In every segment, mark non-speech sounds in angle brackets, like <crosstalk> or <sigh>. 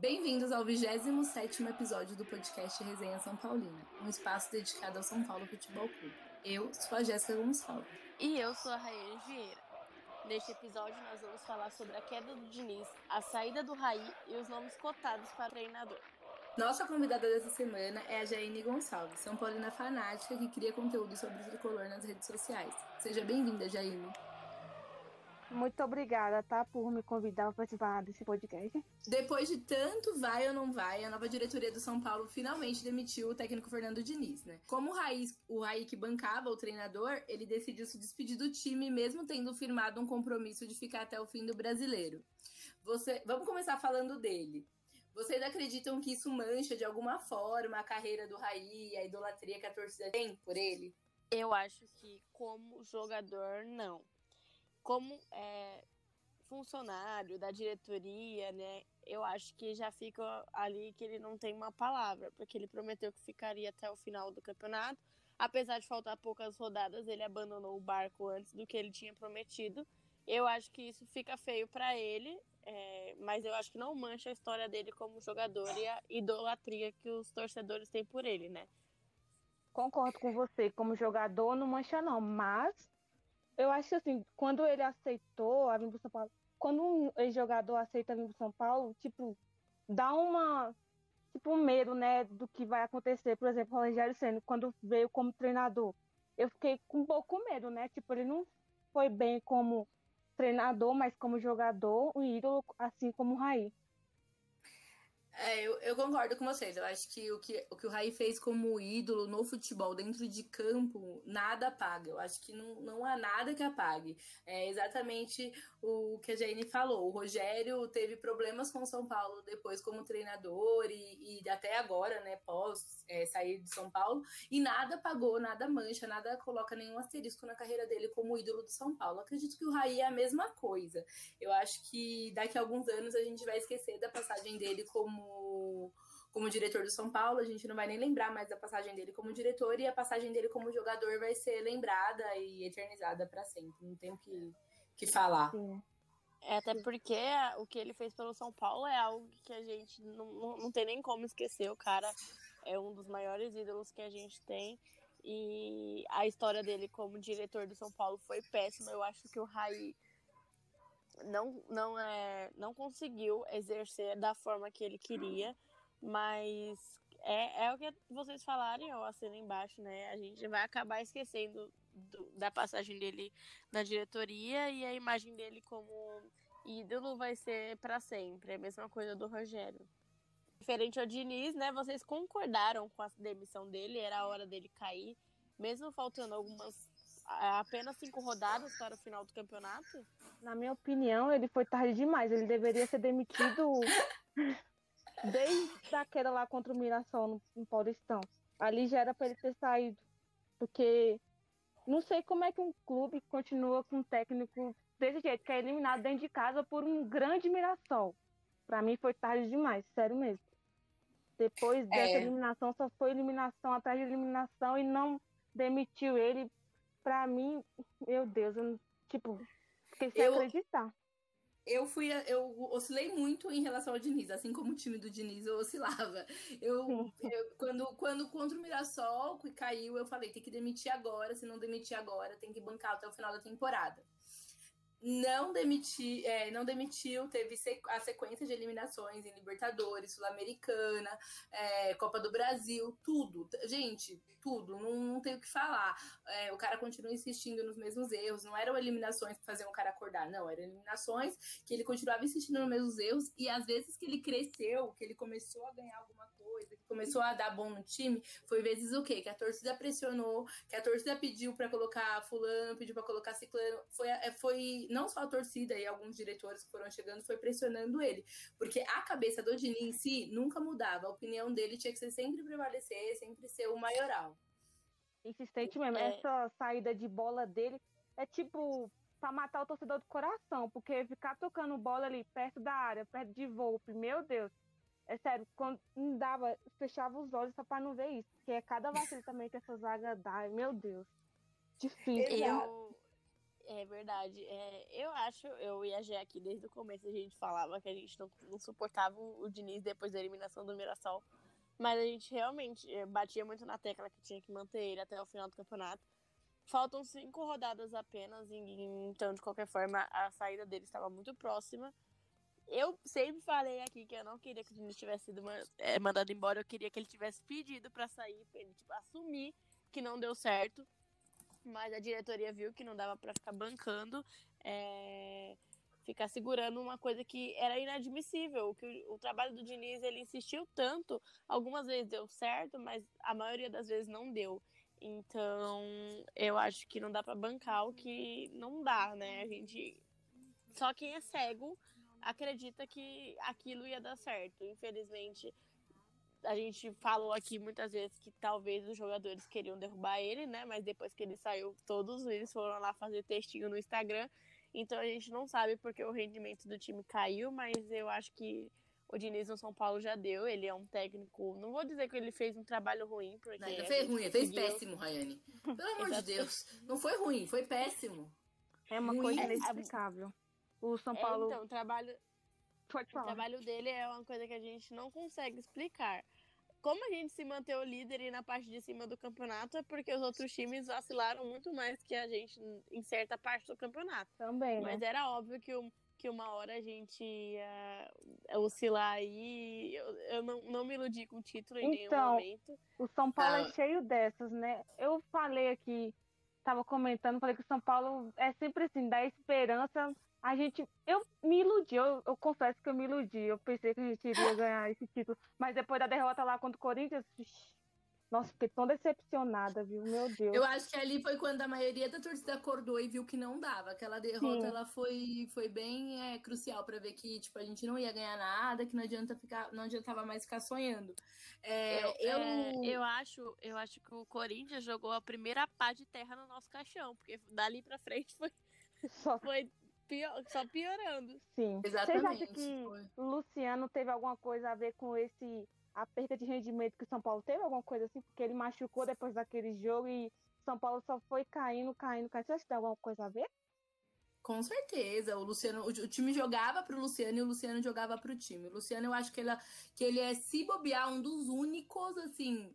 Bem-vindos ao 27 episódio do podcast Resenha São Paulina, um espaço dedicado ao São Paulo Futebol Clube. Eu sou a Jéssica Gonçalves. E eu sou a Raiane Vieira. Neste episódio, nós vamos falar sobre a queda do Diniz, a saída do Raí e os nomes cotados para treinador. Nossa convidada dessa semana é a Jaine Gonçalves, São Paulina fanática que cria conteúdo sobre o tricolor nas redes sociais. Seja bem-vinda, Jaine. Muito obrigada, tá, por me convidar para participar desse podcast. Depois de tanto vai ou não vai, a nova diretoria do São Paulo finalmente demitiu o técnico Fernando Diniz, né? Como o Raí, o Raí que bancava o treinador, ele decidiu se despedir do time, mesmo tendo firmado um compromisso de ficar até o fim do brasileiro. Você, vamos começar falando dele. Vocês acreditam que isso mancha de alguma forma a carreira do Raí, a idolatria que a torcida tem por ele? Eu acho que como jogador, não como é, funcionário da diretoria, né, eu acho que já fica ali que ele não tem uma palavra, porque ele prometeu que ficaria até o final do campeonato. Apesar de faltar poucas rodadas, ele abandonou o barco antes do que ele tinha prometido. Eu acho que isso fica feio para ele, é, mas eu acho que não mancha a história dele como jogador e a idolatria que os torcedores têm por ele, né? Concordo com você, como jogador não mancha não, mas eu acho assim, quando ele aceitou a vir pro São Paulo, quando um ex-jogador aceita vir pro São Paulo, tipo, dá uma tipo um medo, né, do que vai acontecer. Por exemplo, o Rogério Senna, quando veio como treinador, eu fiquei com um pouco medo, né? Tipo, ele não foi bem como treinador, mas como jogador, um ídolo, assim como o Raí. É, eu, eu, concordo com vocês. Eu acho que o, que o que o Raí fez como ídolo no futebol, dentro de campo, nada apaga. Eu acho que não, não há nada que apague. É exatamente o que a Jane falou. O Rogério teve problemas com o São Paulo depois como treinador e, e até agora, né, pós é, sair de São Paulo. E nada apagou, nada mancha, nada coloca nenhum asterisco na carreira dele como ídolo do São Paulo. acredito que o Raí é a mesma coisa. Eu acho que daqui a alguns anos a gente vai esquecer da passagem dele como como, diretor do São Paulo, a gente não vai nem lembrar mais da passagem dele como diretor e a passagem dele como jogador vai ser lembrada e eternizada para sempre. Não tem o que, que falar. Sim. É, até porque o que ele fez pelo São Paulo é algo que a gente não, não, não tem nem como esquecer. O cara é um dos maiores ídolos que a gente tem. E a história dele como diretor do São Paulo foi péssima. Eu acho que o Raí não, não, é, não conseguiu exercer da forma que ele queria, mas é, é o que vocês falaram, eu assino embaixo, né? A gente vai acabar esquecendo do, da passagem dele na diretoria e a imagem dele como ídolo vai ser para sempre. É a mesma coisa do Rogério. Diferente ao Diniz, né? Vocês concordaram com a demissão dele, era a hora dele cair, mesmo faltando algumas apenas cinco rodadas para o final do campeonato? Na minha opinião, ele foi tarde demais. Ele deveria ser demitido <laughs> desde a queda lá contra o Mirassol no, no Paulistão. Ali já era para ele ter saído. Porque não sei como é que um clube continua com um técnico desse jeito, que é eliminado dentro de casa por um grande Mirassol. Para mim foi tarde demais, sério mesmo. Depois dessa é. eliminação, só foi eliminação atrás de eliminação e não demitiu ele pra mim, meu Deus, eu, tipo, fiquei sem eu, acreditar. Eu fui, eu oscilei muito em relação ao Diniz, assim como o time do Diniz eu oscilava. Eu, eu quando, quando contra o Mirassol caiu, eu falei, tem que demitir agora, se não demitir agora, tem que bancar até o final da temporada não, demiti, é, não demitiu, teve a sequência de eliminações em Libertadores, Sul-Americana, é, Copa do Brasil, tudo. Gente, tudo, não, não tem o que falar. É, o cara continua insistindo nos mesmos erros, não eram eliminações que faziam o cara acordar, não, eram eliminações que ele continuava insistindo nos mesmos erros, e às vezes que ele cresceu, que ele começou a ganhar alguma coisa, que começou a dar bom no time, foi vezes o quê? Que a torcida pressionou, que a torcida pediu para colocar fulano, pediu para colocar ciclano, foi, é, foi não só a torcida e alguns diretores que foram chegando foi pressionando ele, porque a cabeça do Dini em si nunca mudava, a opinião dele tinha que ser sempre prevalecer, sempre ser o maioral. Insistente mesmo, é... essa saída de bola dele é tipo para matar o torcedor do coração, porque ficar tocando bola ali perto da área, perto de Volpe, meu Deus. É sério, quando não dava, fechava os olhos só para não ver isso, porque é cada vacilo também que essa zaga dá, meu Deus. Difícil. Eu, É verdade. É, eu acho, eu e a Gé aqui desde o começo a gente falava que a gente não, não suportava o Diniz depois da eliminação do Mirassol. Mas a gente realmente é, batia muito na tecla que tinha que manter ele até o final do campeonato. Faltam cinco rodadas apenas, então, de qualquer forma, a saída dele estava muito próxima. Eu sempre falei aqui que eu não queria que o Diniz tivesse sido é, mandado embora, eu queria que ele tivesse pedido para sair, pra ele tipo, assumir que não deu certo mas a diretoria viu que não dava para ficar bancando, é, ficar segurando uma coisa que era inadmissível. Que o, o, trabalho do Diniz ele insistiu tanto, algumas vezes deu certo, mas a maioria das vezes não deu. Então, eu acho que não dá para bancar o que não dá, né? A gente só quem é cego acredita que aquilo ia dar certo. Infelizmente, a gente falou aqui muitas vezes que talvez os jogadores queriam derrubar ele, né? Mas depois que ele saiu, todos eles foram lá fazer textinho no Instagram. Então a gente não sabe porque o rendimento do time caiu, mas eu acho que o Diniz no São Paulo já deu. Ele é um técnico. Não vou dizer que ele fez um trabalho ruim, porque. Não, não fez ruim, ele fez péssimo, Rayane. Pelo amor de Deus. Não foi ruim, foi péssimo. É uma ruim. coisa inexplicável. O São é, Paulo. É, então, trabalho. Pode falar. O trabalho dele é uma coisa que a gente não consegue explicar. Como a gente se manteve líder e na parte de cima do campeonato é porque os outros times vacilaram muito mais que a gente em certa parte do campeonato. Também. Né? Mas era óbvio que, que uma hora a gente ia oscilar aí. Eu, eu não, não me iludi com o título em então, nenhum momento. O São Paulo é ah. é cheio dessas, né? Eu falei aqui, tava comentando, falei que o São Paulo é sempre assim, dá esperança a gente. Eu me iludi, eu, eu, confesso que eu me iludi. Eu pensei que a gente iria ganhar esse título. Mas depois da derrota lá contra o Corinthians. Nossa, fiquei tão decepcionada, viu? Meu Deus. Eu acho que ali foi quando a maioria da torcida acordou e viu que não dava. Aquela derrota, Sim. ela foi, foi bem é, crucial para ver que, tipo, a gente não ia ganhar nada, que não adianta ficar, não adiantava mais ficar sonhando. É, eu, eu... É, eu, acho, eu acho que o Corinthians jogou a primeira pá de terra no nosso caixão, porque dali para frente foi, Só... foi pior, só piorando. Sim. Exatamente. Vocês acham que o Luciano teve alguma coisa a ver com esse a perda de rendimento que o São Paulo teve? Alguma coisa assim? Porque ele machucou depois daquele jogo e São Paulo só foi caindo, caindo, caindo. Você acha que tem alguma coisa a ver? Com certeza, o Luciano, o, o time jogava para o Luciano e o Luciano jogava para o time. O Luciano, eu acho que ele, que ele é, se bobear, um dos únicos, assim,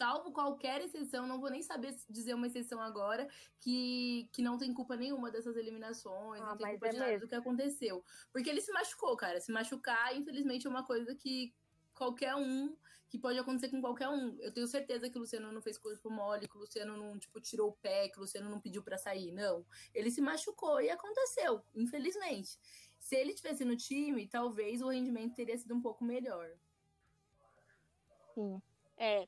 salvo qualquer exceção, não vou nem saber dizer uma exceção agora, que, que não tem culpa nenhuma dessas eliminações, ah, não tem culpa é de nada mesmo. do que aconteceu. Porque ele se machucou, cara. Se machucar, infelizmente, é uma coisa que qualquer um, que pode acontecer com qualquer um. Eu tenho certeza que o Luciano não fez corpo mole, que o Luciano não, tipo, tirou o pé, que o Luciano não pediu para sair. Não. Ele se machucou e aconteceu, infelizmente. Se ele tivesse no time, talvez o rendimento teria sido um pouco melhor. Sim. É,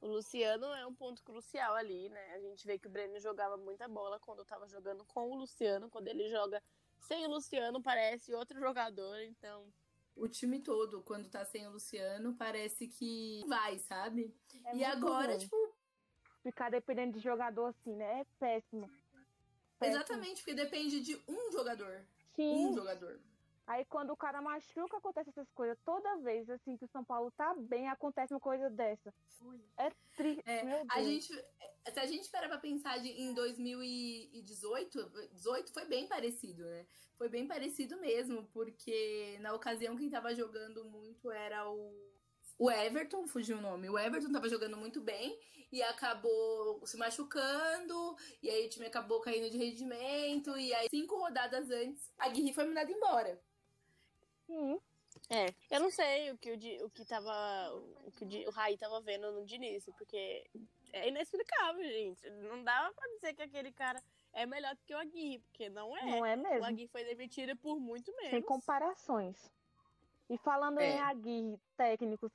o Luciano é um ponto crucial ali, né? A gente vê que o Breno jogava muita bola quando estava jogando com o Luciano. Quando ele joga sem o Luciano, parece outro jogador, então. O time todo, quando tá sem o Luciano, parece que vai, sabe? É e agora, bom. tipo. Ficar dependendo de jogador assim, né? É péssimo. péssimo. Exatamente, porque depende de um jogador. Sim. Um jogador. Aí quando o cara machuca, acontece essas coisas. Toda vez assim que o São Paulo tá bem, acontece uma coisa dessa. É triste. É, a gente, se a gente parar pra pensar de, em 2018, 18 foi bem parecido, né? Foi bem parecido mesmo, porque na ocasião quem tava jogando muito era o o Everton, fugiu o nome. O Everton tava jogando muito bem e acabou se machucando, e aí o time acabou caindo de rendimento, e aí cinco rodadas antes, a Guirri foi mandada embora. Hum. É, eu não sei o que o, o que tava. O que o, o Raí tava vendo no Diniz, porque é inexplicável, gente. Não dava pra dizer que aquele cara é melhor do que o Aguirre, porque não é. Não é mesmo. O Aguirre foi demitido por muito menos. Sem comparações. E falando é. em Aguirre, técnicos,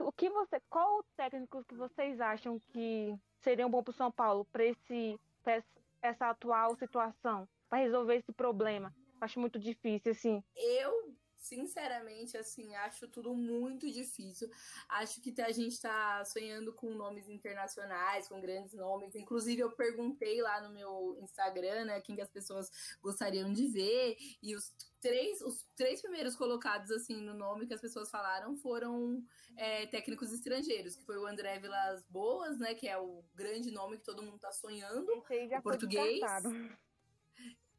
o que você, qual técnico que vocês acham que seriam bom pro São Paulo para esse pra essa atual situação, para resolver esse problema? Acho muito difícil assim. Eu sinceramente, assim, acho tudo muito difícil. Acho que a gente tá sonhando com nomes internacionais, com grandes nomes. Inclusive, eu perguntei lá no meu Instagram, né, quem que as pessoas gostariam de ver. E os três, os três primeiros colocados, assim, no nome que as pessoas falaram foram é, técnicos estrangeiros, que foi o André Vilas Boas, né, que é o grande nome que todo mundo tá sonhando, o português.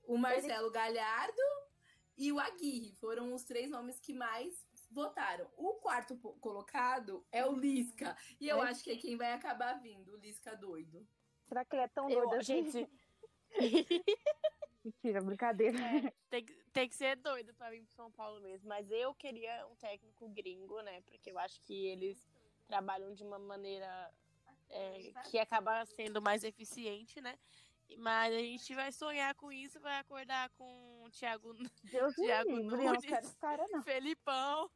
o Marcelo Ele... Galhardo e o Aguirre. Foram os três nomes que mais votaram. O quarto colocado é o Lisca. E eu é. acho que é quem vai acabar vindo, o Lisca doido. Será que ele é tão doido eu, assim? Gente... <laughs> Mentira, brincadeira. É, tem, tem que ser doido pra vir pro São Paulo mesmo. Mas eu queria um técnico gringo, né? Porque eu acho que eles trabalham de uma maneira é, que acaba sendo mais eficiente, né? Mas a gente vai sonhar com isso, vai acordar com o Thiago, Deus Thiago livre, Nunes, cara, não. Felipão.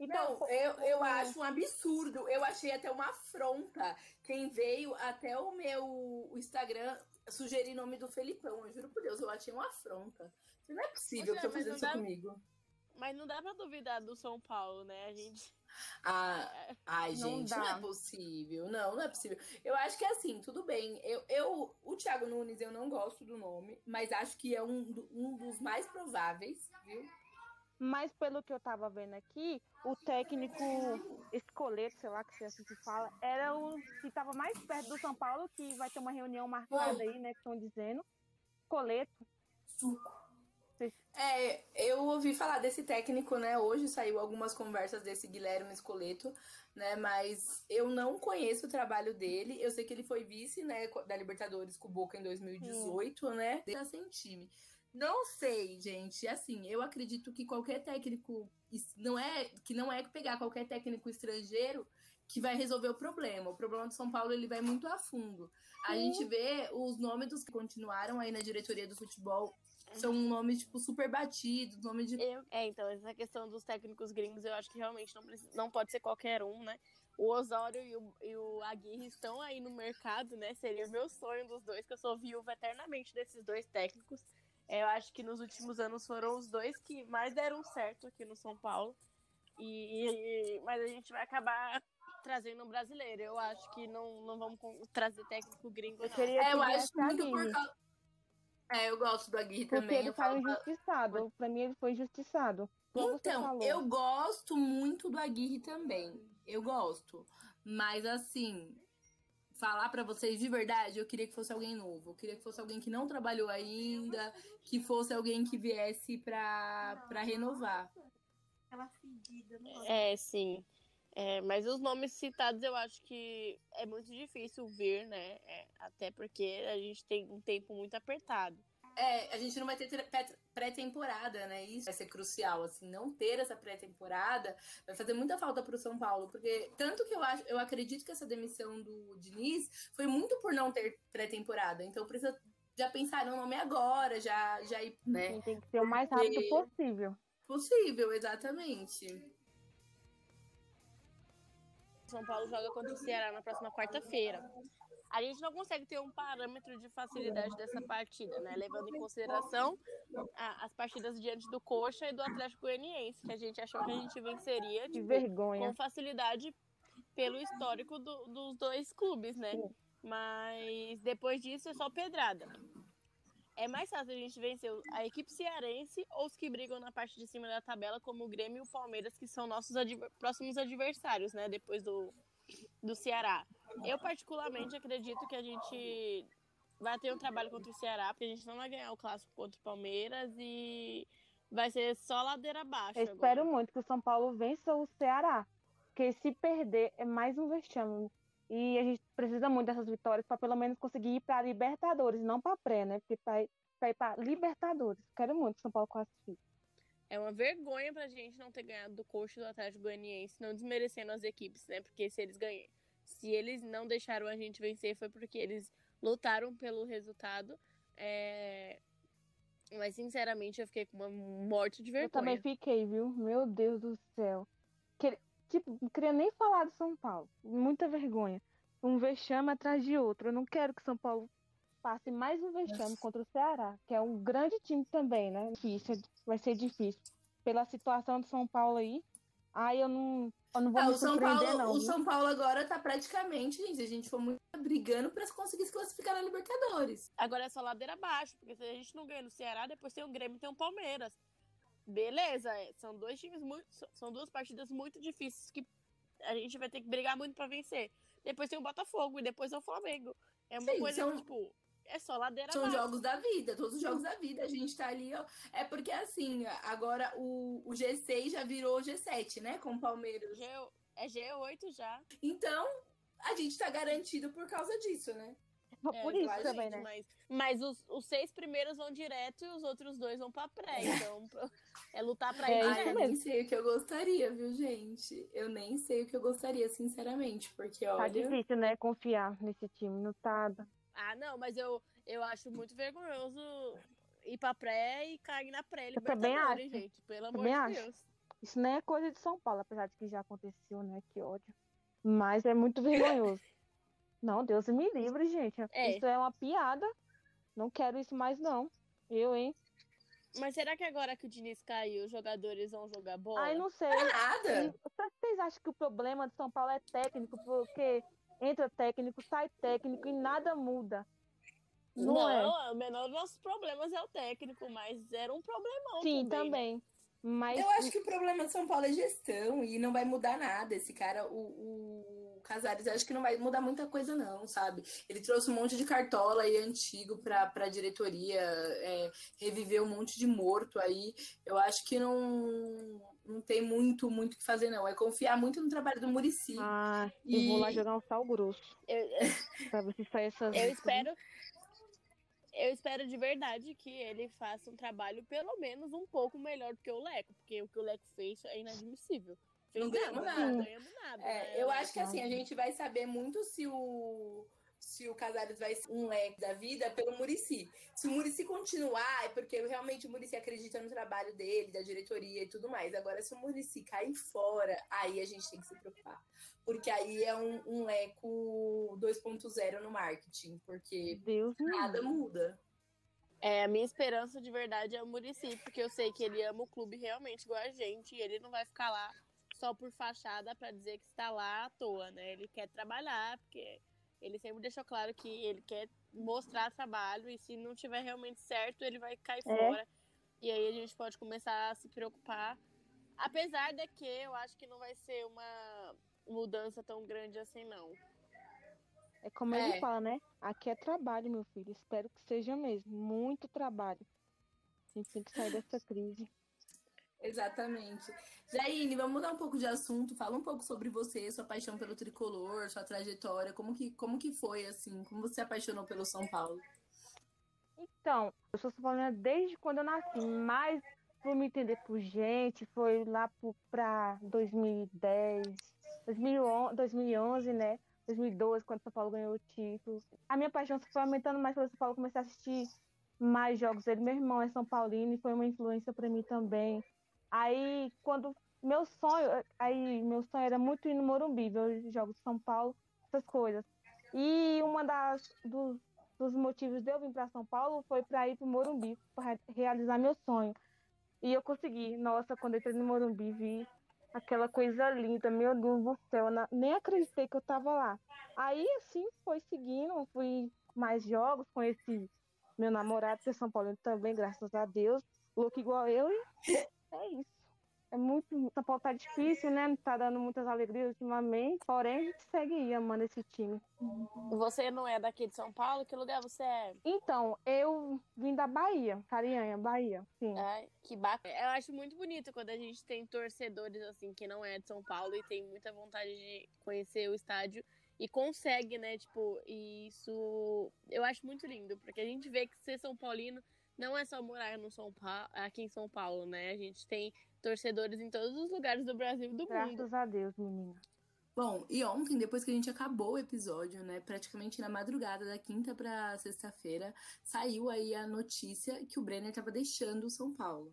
Então, não, eu, eu acho um absurdo. Eu achei até uma afronta. Quem veio até o meu Instagram sugerir nome do Felipão. Eu juro por Deus, eu achei uma afronta. Não é possível Poxa, que eu fazendo isso dá... comigo. Mas não dá pra duvidar do São Paulo, né? A gente. Ah, ai, gente, não, não, é possível. Não, não é possível. Eu acho que é assim, tudo bem. Eu, eu, o Thiago Nunes, eu não gosto do nome, mas acho que é um, um dos mais prováveis, viu? Mas pelo que eu tava vendo aqui, o técnico Escoleto, sei lá que se assim se fala, era o que tava mais perto do São Paulo, que vai ter uma reunião marcada aí, né? Que estão dizendo. Coleto. Suco. É, eu ouvi falar desse técnico, né? Hoje saiu algumas conversas desse Guilherme Escoleto, né? Mas eu não conheço o trabalho dele. Eu sei que ele foi vice, né, da Libertadores com o Boca em 2018, hum. né? Tá sem time. Não sei, gente. Assim, eu acredito que qualquer técnico não é que não é pegar qualquer técnico estrangeiro que vai resolver o problema. O problema do São Paulo ele vai muito a fundo. A gente vê os nomes dos que continuaram aí na diretoria do futebol são nomes, tipo, super batidos, nome de. Eu, é, então, essa questão dos técnicos gringos, eu acho que realmente não, precisa, não pode ser qualquer um, né? O Osório e o, e o Aguirre estão aí no mercado, né? Seria o meu sonho dos dois, que eu sou viúva eternamente desses dois técnicos. É, eu acho que nos últimos anos foram os dois que mais deram certo aqui no São Paulo. E, e mas a gente vai acabar trazendo um brasileiro. Eu acho que não, não vamos trazer técnico gringo. Eu, queria é, eu acho muito por causa é, eu gosto do Aguirre Porque também. ele foi injustiçado. Pra mim, ele foi injustiçado. então, eu gosto muito do Aguirre também. Eu gosto. Mas, assim, falar para vocês de verdade, eu queria que fosse alguém novo. Eu queria que fosse alguém que não trabalhou ainda, que fosse alguém que viesse pra, pra renovar. Aquela fedida, É, sim. É, mas os nomes citados eu acho que é muito difícil vir, né? É, até porque a gente tem um tempo muito apertado. É, a gente não vai ter pré-temporada, né? Isso vai ser crucial, assim, não ter essa pré-temporada vai fazer muita falta para o São Paulo, porque tanto que eu acho, eu acredito que essa demissão do Diniz foi muito por não ter pré-temporada, então precisa já pensar no nome agora, já já ir, né? Tem que ser o mais rápido possível. Possível, exatamente. São Paulo joga contra o Ceará na próxima quarta-feira. A gente não consegue ter um parâmetro de facilidade dessa partida, né? Levando em consideração a, as partidas diante do Coxa e do Atlético Goianiense, que a gente achou que a gente venceria tipo, vergonha. com facilidade pelo histórico do, dos dois clubes, né? Mas depois disso é só pedrada é mais fácil a gente vencer a equipe cearense ou os que brigam na parte de cima da tabela, como o Grêmio e o Palmeiras, que são nossos adver próximos adversários, né? Depois do, do Ceará. Eu, particularmente, acredito que a gente vai ter um trabalho contra o Ceará, porque a gente não vai ganhar o clássico contra o Palmeiras e vai ser só ladeira abaixo. Eu espero agora. muito que o São Paulo vença o Ceará, porque se perder é mais um vexame. E a gente precisa muito dessas vitórias para pelo menos conseguir ir para Libertadores, não para pré, né? Porque para ir para Libertadores. Quero muito que São Paulo classifique. É uma vergonha pra gente não ter ganhado do coach do Atlético Goianiense, não desmerecendo as equipes, né? Porque se eles ganham, se eles não deixaram a gente vencer foi porque eles lutaram pelo resultado. É... Mas sinceramente eu fiquei com uma morte de vergonha. Eu também fiquei, viu? Meu Deus do céu. Tipo, não queria nem falar de São Paulo. Muita vergonha. Um vexame atrás de outro. Eu não quero que São Paulo passe mais um vexame contra o Ceará, que é um grande time também, né? Difícil, vai ser difícil. Pela situação do São Paulo aí, aí eu não, eu não vou não, me o São Paulo, não. O São Paulo agora tá praticamente, gente, a gente foi muito brigando para conseguir se classificar na Libertadores. Agora é só ladeira abaixo, porque se a gente não ganha no Ceará, depois tem o Grêmio e tem o Palmeiras. Beleza, é, são dois times muito. São duas partidas muito difíceis que a gente vai ter que brigar muito para vencer. Depois tem o Botafogo e depois é o Flamengo. É uma Sim, coisa são... tipo. é só ladeira São abaixo. jogos da vida, todos os jogos da vida. A gente tá ali, ó. É porque assim, agora o, o G6 já virou G7, né? Com o Palmeiras. G, é G8 já. Então, a gente tá garantido por causa disso, né? É, por isso também, né? Mas, mas os, os, seis primeiros vão direto e os outros dois vão pra pré. <laughs> Então, é lutar pra É ir isso Ah, eu nem sei o que eu gostaria, viu, gente? Eu nem sei o que eu gostaria, sinceramente, porque Tá olha. difícil, né? Confiar nesse time. Não tá. Ah, não, mas eu, eu acho muito vergonhoso ir pra pré e cair na pré Eu também Libertadores, acho. gente. Pelo amor Também de acho. Deus. Isso não é coisa de São Paulo, apesar de que já aconteceu, né? Que ódio. Mas é muito vergonhoso. Não, Deus me livre, gente. É. Isso é uma piada. Não quero isso mais, não. Eu, hein? Mas será que agora que o Diniz caiu, os jogadores vão jogar bola? Ai, não sei. Nada. Vocês acham que o problema de São Paulo é técnico? Porque entra técnico, sai técnico e nada muda. Não, Não, é? o menor dos nossos problemas é o técnico, mas era um problemão Sim, também. né? também. Mas Eu acho que o problema de São Paulo é gestão e não vai mudar nada. Esse cara, o, o Casares, acho que não vai mudar muita coisa, não, sabe? Ele trouxe um monte de cartola aí antigo pra, pra diretoria, é, reviveu um monte de morto aí. Eu acho que não, não tem muito, muito o que fazer, não. É confiar muito no trabalho do Murici. Ah, E- eu vou lá jogar um sal grosso. Eu, <laughs> Pra ver se sai essas. eu espero. Eu espero de verdade que ele faça um trabalho pelo menos um pouco melhor do que o Leco, porque o que o Leco fez é inadmissível. Não ganhamos nada, nada. Não ganhamos nada. É, né, eu acho que assim, a gente vai saber muito se o se o Casares vai ser um leque da vida pelo Murici. Se o Murici continuar, é porque realmente o Murici acredita no trabalho dele, da diretoria e tudo mais. Agora, se o Murici cair fora, aí a gente tem que se preocupar. Porque aí é um, um leco 2.0 no marketing, porque Deus nada livre. muda. É, a minha esperança de verdade é o Murici, porque eu sei que ele ama o clube realmente igual a gente, e ele não vai ficar lá só por fachada pra dizer que está lá à toa, né? Ele quer trabalhar, porque ele sempre deixou claro que ele quer mostrar trabalho, e se não tiver realmente certo, ele vai cair É. fora. E aí a gente pode começar a se preocupar. Apesar de que eu acho que não vai ser uma mudança tão grande assim, não. É como É. ele fala, né? Aqui é trabalho, meu filho. Espero que seja mesmo. Muito trabalho. A gente tem que sair dessa crise. Exatamente. Jaine, vamos mudar um pouco de assunto. Fala um pouco sobre você, sua paixão pelo tricolor, sua trajetória. Como que, como que foi, assim? Como você se apaixonou pelo São Paulo? Então, eu sou São Paulina desde quando eu nasci, mas por me entender por gente, foi lá pra 2010, 2011, 2011, né? 2012, quando o São Paulo ganhou o título. A minha paixão foi aumentando mais pelo São Paulo, comecei a assistir mais jogos dele. Meu irmão é São Paulino e foi uma influência para mim também. Aí, quando meu sonho, aí meu sonho era muito ir no Morumbi, ver os jogos de São Paulo, essas coisas. E uma das dos, dos motivos de eu vir para São Paulo foi para ir para o Morumbi, para realizar meu sonho. E eu consegui. Nossa, quando eu entrei no Morumbi, vi aquela coisa linda, meu Deus do céu, nem acreditei que eu tava lá. Aí, assim, foi seguindo, fui mais jogos, conheci meu namorado, que é São Paulo também, graças a Deus, louco igual eu, e é isso. É muito. São Paulo tá difícil, né? Não tá dando muitas alegrias ultimamente. Porém, a gente segue aí amando esse time. Você não é daqui de São Paulo? Que lugar você é? Então, eu vim da Bahia, Carianha, Bahia, sim. Ai, que bacana. Eu acho muito bonito quando a gente tem torcedores assim que não é de São Paulo e tem muita vontade de conhecer o estádio e consegue, né? Tipo, isso eu acho muito lindo, porque a gente vê que ser São Paulino não é só morar no São Paulo, aqui em São Paulo, né? A gente tem torcedores em todos os lugares do Brasil e do mundo. Graças a Deus, menina. Bom, e ontem, depois que a gente acabou o episódio, né, praticamente na madrugada da quinta para sexta-feira, saiu aí a notícia que o Brenner estava deixando o São Paulo.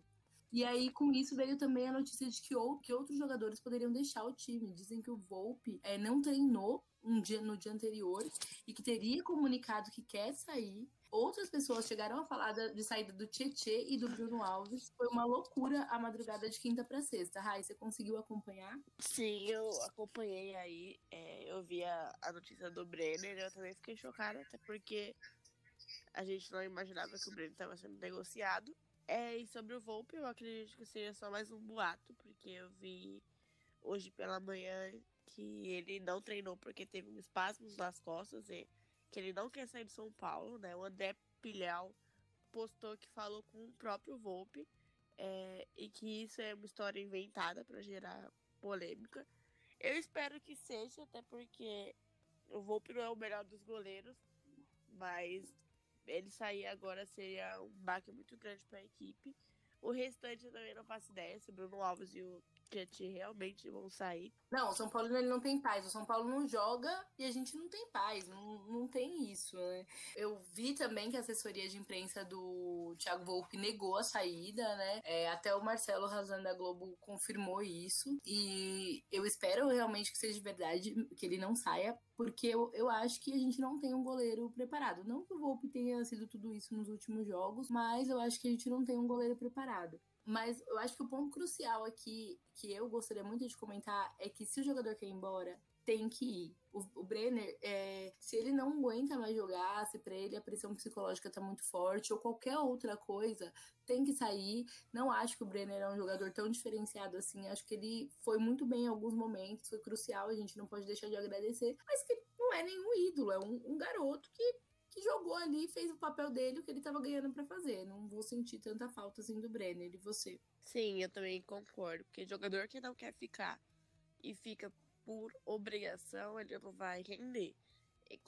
E aí, com isso, veio também a notícia de que, ou, que outros jogadores poderiam deixar o time. Dizem que o Volpe é, não treinou um dia, no dia anterior e que teria comunicado que quer sair. Outras pessoas chegaram a falar de saída do Tietê e do Bruno Alves. Foi uma loucura a madrugada de quinta para sexta. Rai, você conseguiu acompanhar? Sim, eu acompanhei aí, é, eu vi a, a notícia do Brenner, eu também fiquei chocada, até porque a gente não imaginava que o Brenner estava sendo negociado. É, e sobre o Volpe, eu acredito que seja só mais um boato, porque eu vi hoje pela manhã que ele não treinou porque teve um espasmo nas costas e que ele não quer sair de São Paulo, né? O André Pilhal postou que falou com o próprio Volpe é, e que isso é uma história inventada para gerar polêmica. Eu espero que seja, até porque o Volpe não é o melhor dos goleiros, mas ele sair agora seria um baque muito grande para a equipe. O restante eu também não faço ideia se o Bruno Alves e o Tietchan realmente vão sair. Não, o São Paulo ele não tem paz. O São Paulo não joga e a gente não tem paz. Não, não tem isso, né? Eu vi também que a assessoria de imprensa do Thiago Volpe negou a saída, né? É, até o Marcelo Razan da Globo confirmou isso. E eu espero realmente que seja verdade, que ele não saia, porque eu, eu acho que a gente não tem um goleiro preparado. Não que o Volpe tenha sido tudo isso nos últimos jogos, mas eu acho que a gente não tem um goleiro preparado. Mas eu acho que o ponto crucial aqui, que eu gostaria muito de comentar, é que se o jogador quer ir embora, tem que ir. O, o Brenner, é, se ele não aguenta mais jogar, se para ele a pressão psicológica tá muito forte ou qualquer outra coisa, tem que sair. Não acho que o Brenner é um jogador tão diferenciado assim. Acho que ele foi muito bem em alguns momentos, foi crucial, a gente não pode deixar de agradecer. Mas que não é nenhum ídolo, é um, um garoto que que jogou ali, fez o papel dele, o que ele estava ganhando para fazer. Não vou sentir tanta falta assim do Brenner e você. Sim, eu também concordo, porque jogador que não quer ficar e fica por obrigação, ele não vai render.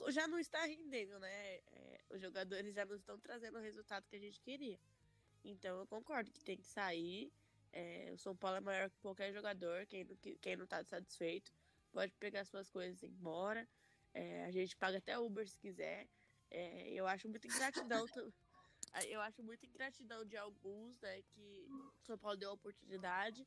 Já não está rendendo, né? É, os jogadores já não estão trazendo o resultado que a gente queria. Então eu concordo que tem que sair. É, o São Paulo é maior que qualquer jogador. Quem não, quem não tá satisfeito pode pegar suas coisas e ir embora. É, a gente paga até Uber se quiser. É, eu acho muito ingratidão. eu acho muito ingratidão de alguns, né, que São Paulo deu a oportunidade.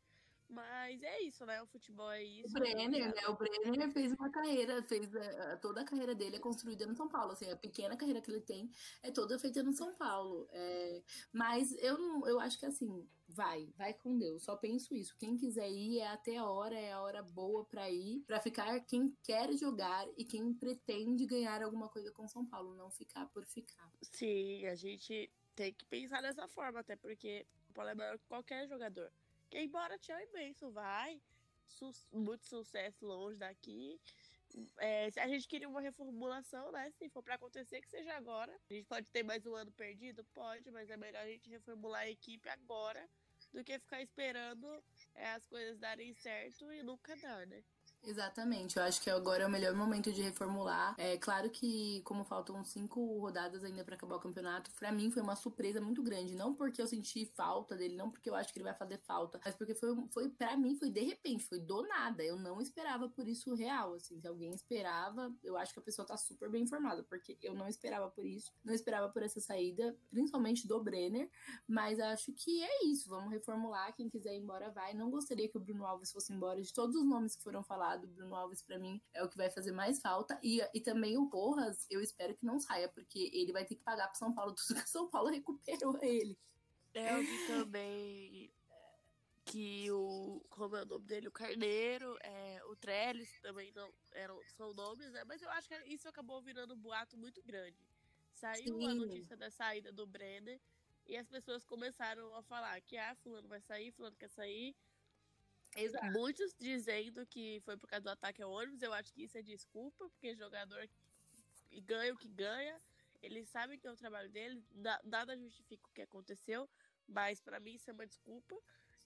Mas é isso, né? O futebol é isso. O Brenner, né? O Brenner fez uma carreira, fez a, toda a carreira dele é construída no São Paulo. Assim, a pequena carreira que ele tem é toda feita no São Paulo. É, mas eu não, eu acho que assim, vai, vai com Deus. Só penso isso. Quem quiser ir é até a hora, é a hora boa para ir, para ficar quem quer jogar e quem pretende ganhar alguma coisa com São Paulo, não ficar por ficar. Sim, a gente tem que pensar dessa forma, até porque o Paulo é maior que qualquer jogador. Quem embora tchau imenso, vai. Su muito sucesso longe daqui. É, a gente queria uma reformulação, né? Se for para acontecer, que seja agora. A gente pode ter mais um ano perdido? Pode, mas é melhor a gente reformular a equipe agora do que ficar esperando é, as coisas darem certo e nunca dar, né? Exatamente, eu acho que agora é o melhor momento de reformular. É claro que, como faltam cinco rodadas ainda para acabar o campeonato, para mim foi uma surpresa muito grande. Não porque eu senti falta dele, não porque eu acho que ele vai fazer falta, mas porque foi, foi para mim, foi de repente, foi do nada. Eu não esperava por isso real. Assim, se alguém esperava, eu acho que a pessoa tá super bem informada, porque eu não esperava por isso, não esperava por essa saída, principalmente do Brenner, mas acho que é isso. Vamos reformular. Quem quiser ir embora, vai. Não gostaria que o Bruno Alves fosse embora de todos os nomes que foram falados lado, Bruno Alves para mim é o que vai fazer mais falta. E, e também o Porras, eu espero que não saia, porque ele vai ter que pagar pro São Paulo tudo que São Paulo <laughs> recuperou ele. É, eu vi também que o. Como é o nome dele? O Carneiro, é, o Trellis também não eram, são nomes, né? Mas eu acho que isso acabou virando um boato muito grande. Saiu Sim. a notícia da saída do Brenner e as pessoas começaram a falar que ah, fulano vai sair, fulano quer sair. Exato. Muitos dizendo que foi por causa do ataque ao ônibus. Eu acho que isso é desculpa, porque jogador ganha o que ganha. Eles sabem que é o trabalho dele, nada justifica o que aconteceu, mas para mim isso é uma desculpa.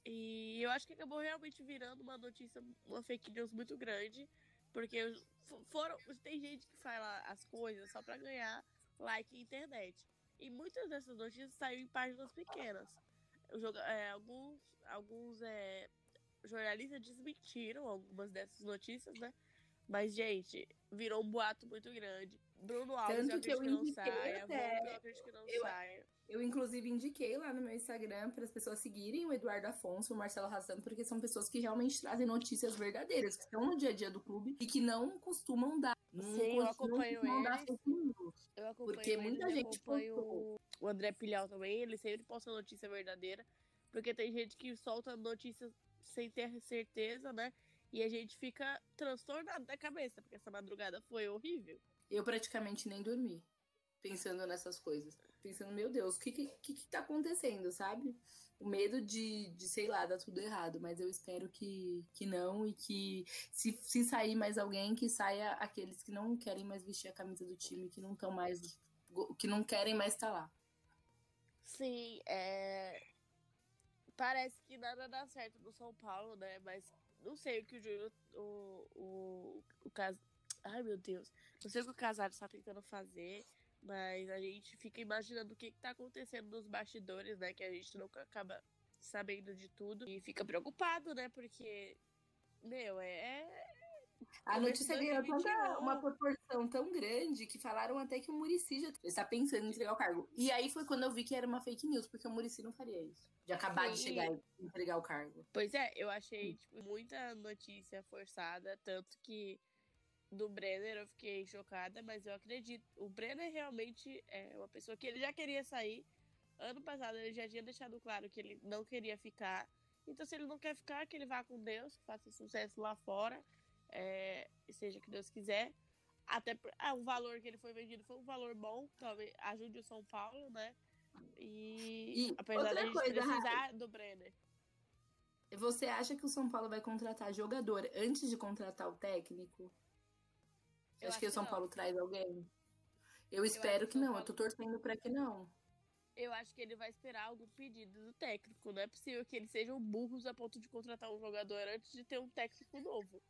E eu acho que acabou realmente virando uma notícia, uma fake news muito grande, porque foram, tem gente que fala as coisas só para ganhar like na internet. E muitas dessas notícias saíram em páginas pequenas. É, alguns alguns é, jornalistas desmentiram algumas dessas notícias, né? Mas, gente, virou um boato muito grande. Bruno Alves, Tanto eu que eu que não saia. Até... eu acredito que não eu, saia. Eu, inclusive, indiquei lá no meu Instagram para as pessoas seguirem o Eduardo Afonso, o Marcelo Razan, porque são pessoas que realmente trazem notícias verdadeiras, que estão no dia a dia do clube e que não costumam dar. Não Sim, eu acompanho eles. Eu acompanho porque muita gente acompanho o André Pilhal também, ele sempre posta notícia verdadeira, porque tem gente que solta notícias sem ter certeza, né? E a gente fica transtornado da cabeça, porque essa madrugada foi horrível. Eu praticamente nem dormi pensando nessas coisas. pensando, meu Deus, o que, que, que tá acontecendo, sabe? O medo de, de, sei lá, dar tudo errado, mas eu espero que, que não e que se, se sair mais alguém, que saia aqueles que não querem mais vestir a camisa do time, que não estão mais. que não querem mais estar tá lá. Sim, é... parece que nada dá certo no São Paulo, né? Mas não sei o que o Júlio, o, o, o caso. Ai, meu Deus. Não sei o que o Casares está tentando fazer, mas a gente fica imaginando o que, está acontecendo nos bastidores, né? Que a gente nunca acaba sabendo de tudo. E fica preocupado, né? Porque, meu, é, é a notícia ganhou tanta, uma proporção tão grande que falaram até que o Murici já está pensando em entregar o cargo. E aí foi quando eu vi que era uma fake news, porque o Murici não faria isso. De acabar Sim. de chegar e entregar o cargo. Pois é, eu achei tipo, muita notícia forçada, tanto que do Brenner eu fiquei chocada, mas eu acredito. O Brenner realmente é uma pessoa que ele já queria sair. Ano passado ele já tinha deixado claro que ele não queria ficar. Então, se ele não quer ficar, que ele vá com Deus, que faça sucesso lá fora é, seja que Deus quiser. Até ah, o valor que ele foi vendido foi um valor bom, talvez ajude o São Paulo, né? E, e apesar da gente coisa, precisar do Brenner. Você acha que o São Paulo vai contratar jogador antes de contratar o técnico? Eu acho, que o São Paulo traz alguém. Eu espero eu que, que não, Paulo... eu tô torcendo para que não. Eu acho que ele vai esperar algum pedido do técnico. Não é possível que eles sejam burros a ponto de contratar um jogador antes de ter um técnico novo.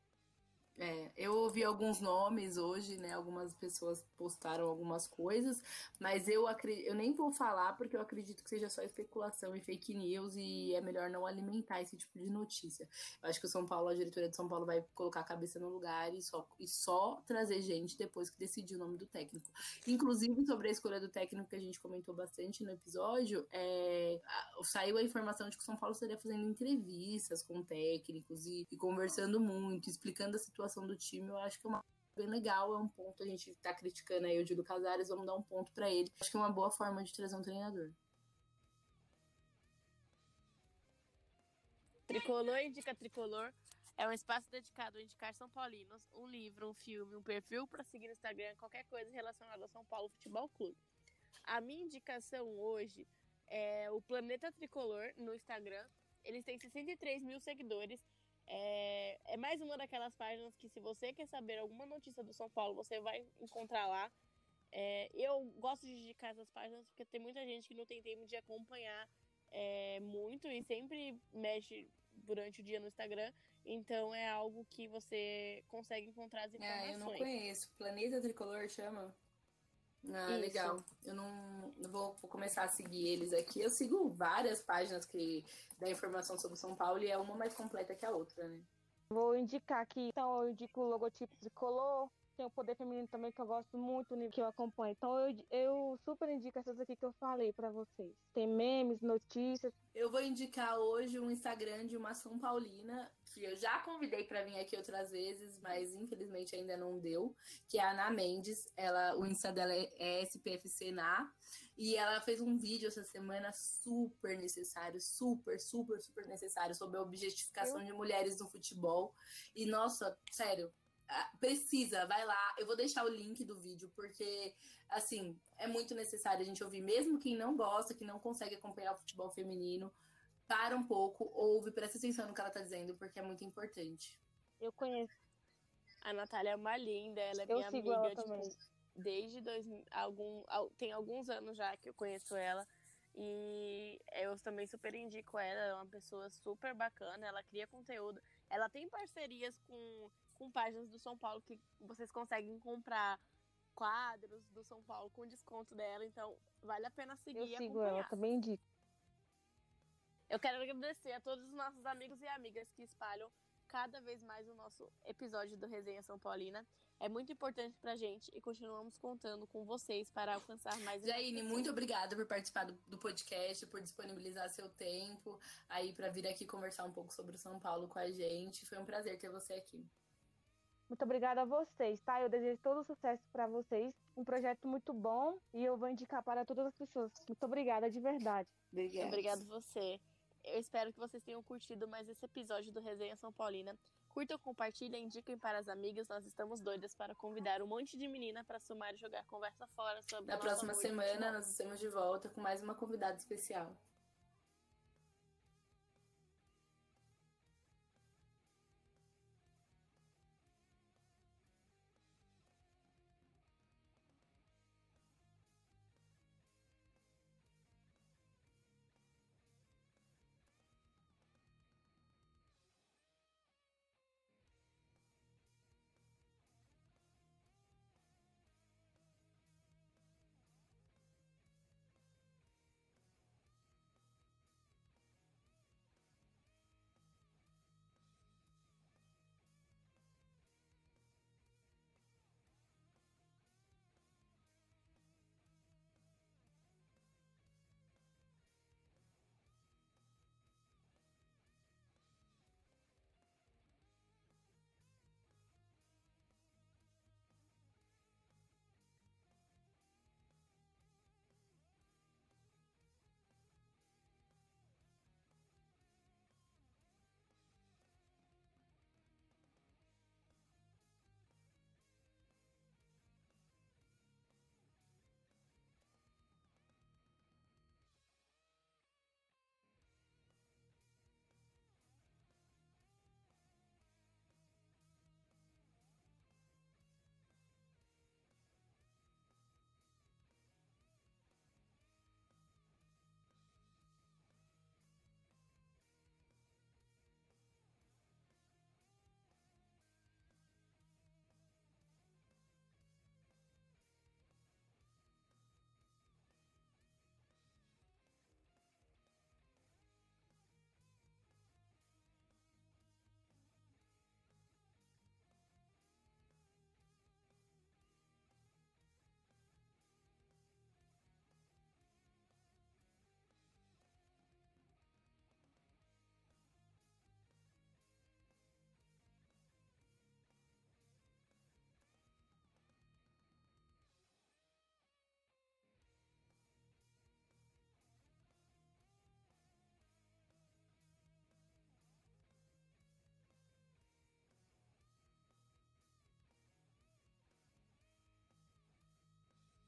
É, eu ouvi alguns nomes hoje, né? Algumas pessoas postaram algumas coisas, mas eu, acredito, eu nem vou falar porque eu acredito que seja só especulação e fake news e é melhor não alimentar esse tipo de notícia. Eu acho que o São Paulo, a diretoria de São Paulo, vai colocar a cabeça no lugar e só, e só trazer gente depois que decidir o nome do técnico. Inclusive, sobre a escolha do técnico que a gente comentou bastante no episódio, é, saiu a informação de que o São Paulo estaria fazendo entrevistas com técnicos e, e conversando muito, explicando a situação situação do time, eu acho que é uma bem legal, é um ponto, a gente tá criticando aí o Júlio Casares, vamos dar um ponto para ele. Acho que é uma boa forma de trazer um treinador. Tricolor Indica Tricolor é um espaço dedicado a indicar São Paulinos, um livro, um filme, um perfil para seguir no Instagram, qualquer coisa relacionada ao São Paulo Futebol Clube. A minha indicação hoje é o Planeta Tricolor no Instagram. Eles têm 63 mil seguidores é, é mais uma daquelas páginas que, se você quer saber alguma notícia do São Paulo, você vai encontrar lá. É, eu gosto de indicar essas páginas porque tem muita gente que não tem tempo de acompanhar é, muito e sempre mexe durante o dia no Instagram. Então é algo que você consegue encontrar as informações. É, eu não conheço. Planeta Tricolor chama? Ah, Isso. legal. Eu não, vou, vou, começar a seguir eles aqui. Eu sigo várias páginas que dá informação sobre São Paulo e é uma mais completa que a outra, né? Vou indicar aqui, então eu indico o logotipo tricolor, tem o Poder Feminino também, que eu gosto muito, que eu acompanho. Então eu, eu super indico essas aqui que eu falei para vocês. Tem memes, notícias. Eu vou indicar hoje um Instagram de uma São Paulina, que eu já convidei para vir aqui outras vezes, mas infelizmente ainda não deu, que é a Ana Mendes. Ela, o Insta dela é SPFCNA. E ela fez um vídeo essa semana super necessário, super, super, super necessário sobre a objetificação eu... de mulheres no futebol. E nossa, sério, precisa, vai lá. Eu vou deixar o link do vídeo, porque, assim, é muito necessário a gente ouvir, mesmo quem não gosta, que não consegue acompanhar o futebol feminino, para um pouco, ouve, presta atenção no que ela tá dizendo, porque é muito importante. Eu conheço. A Natália é uma linda, ela é eu minha amiga, tipo, também. desde dois, algum, tem alguns anos já que eu conheço ela. E eu também super indico ela, é uma pessoa super bacana, ela cria conteúdo. Ela tem parcerias com com páginas do São Paulo que vocês conseguem comprar quadros do São Paulo com desconto dela, então vale a pena seguir Eu e sigo acompanhar. ela, também indico. Eu quero agradecer a todos os nossos amigos e amigas que espalham cada vez mais o nosso episódio do Resenha São Paulina. É muito importante pra gente e continuamos contando com vocês para alcançar mais. Jaine, muito obrigada por participar do, do, podcast, por disponibilizar seu tempo aí para vir aqui conversar um pouco sobre o São Paulo com a gente. Foi um prazer ter você aqui. Muito obrigada a vocês, tá? Eu desejo todo o sucesso para vocês. Um projeto muito bom e eu vou indicar para todas as pessoas. Muito obrigada, de verdade. Obrigada. Obrigado você. Eu espero que vocês tenham curtido mais esse episódio do Resenha São Paulina. Curtam, compartilhem, indiquem para as amigas. Nós estamos doidas para convidar um monte de menina para somar e jogar conversa fora sobre. Na próxima semana nós estamos de volta com mais uma convidada especial.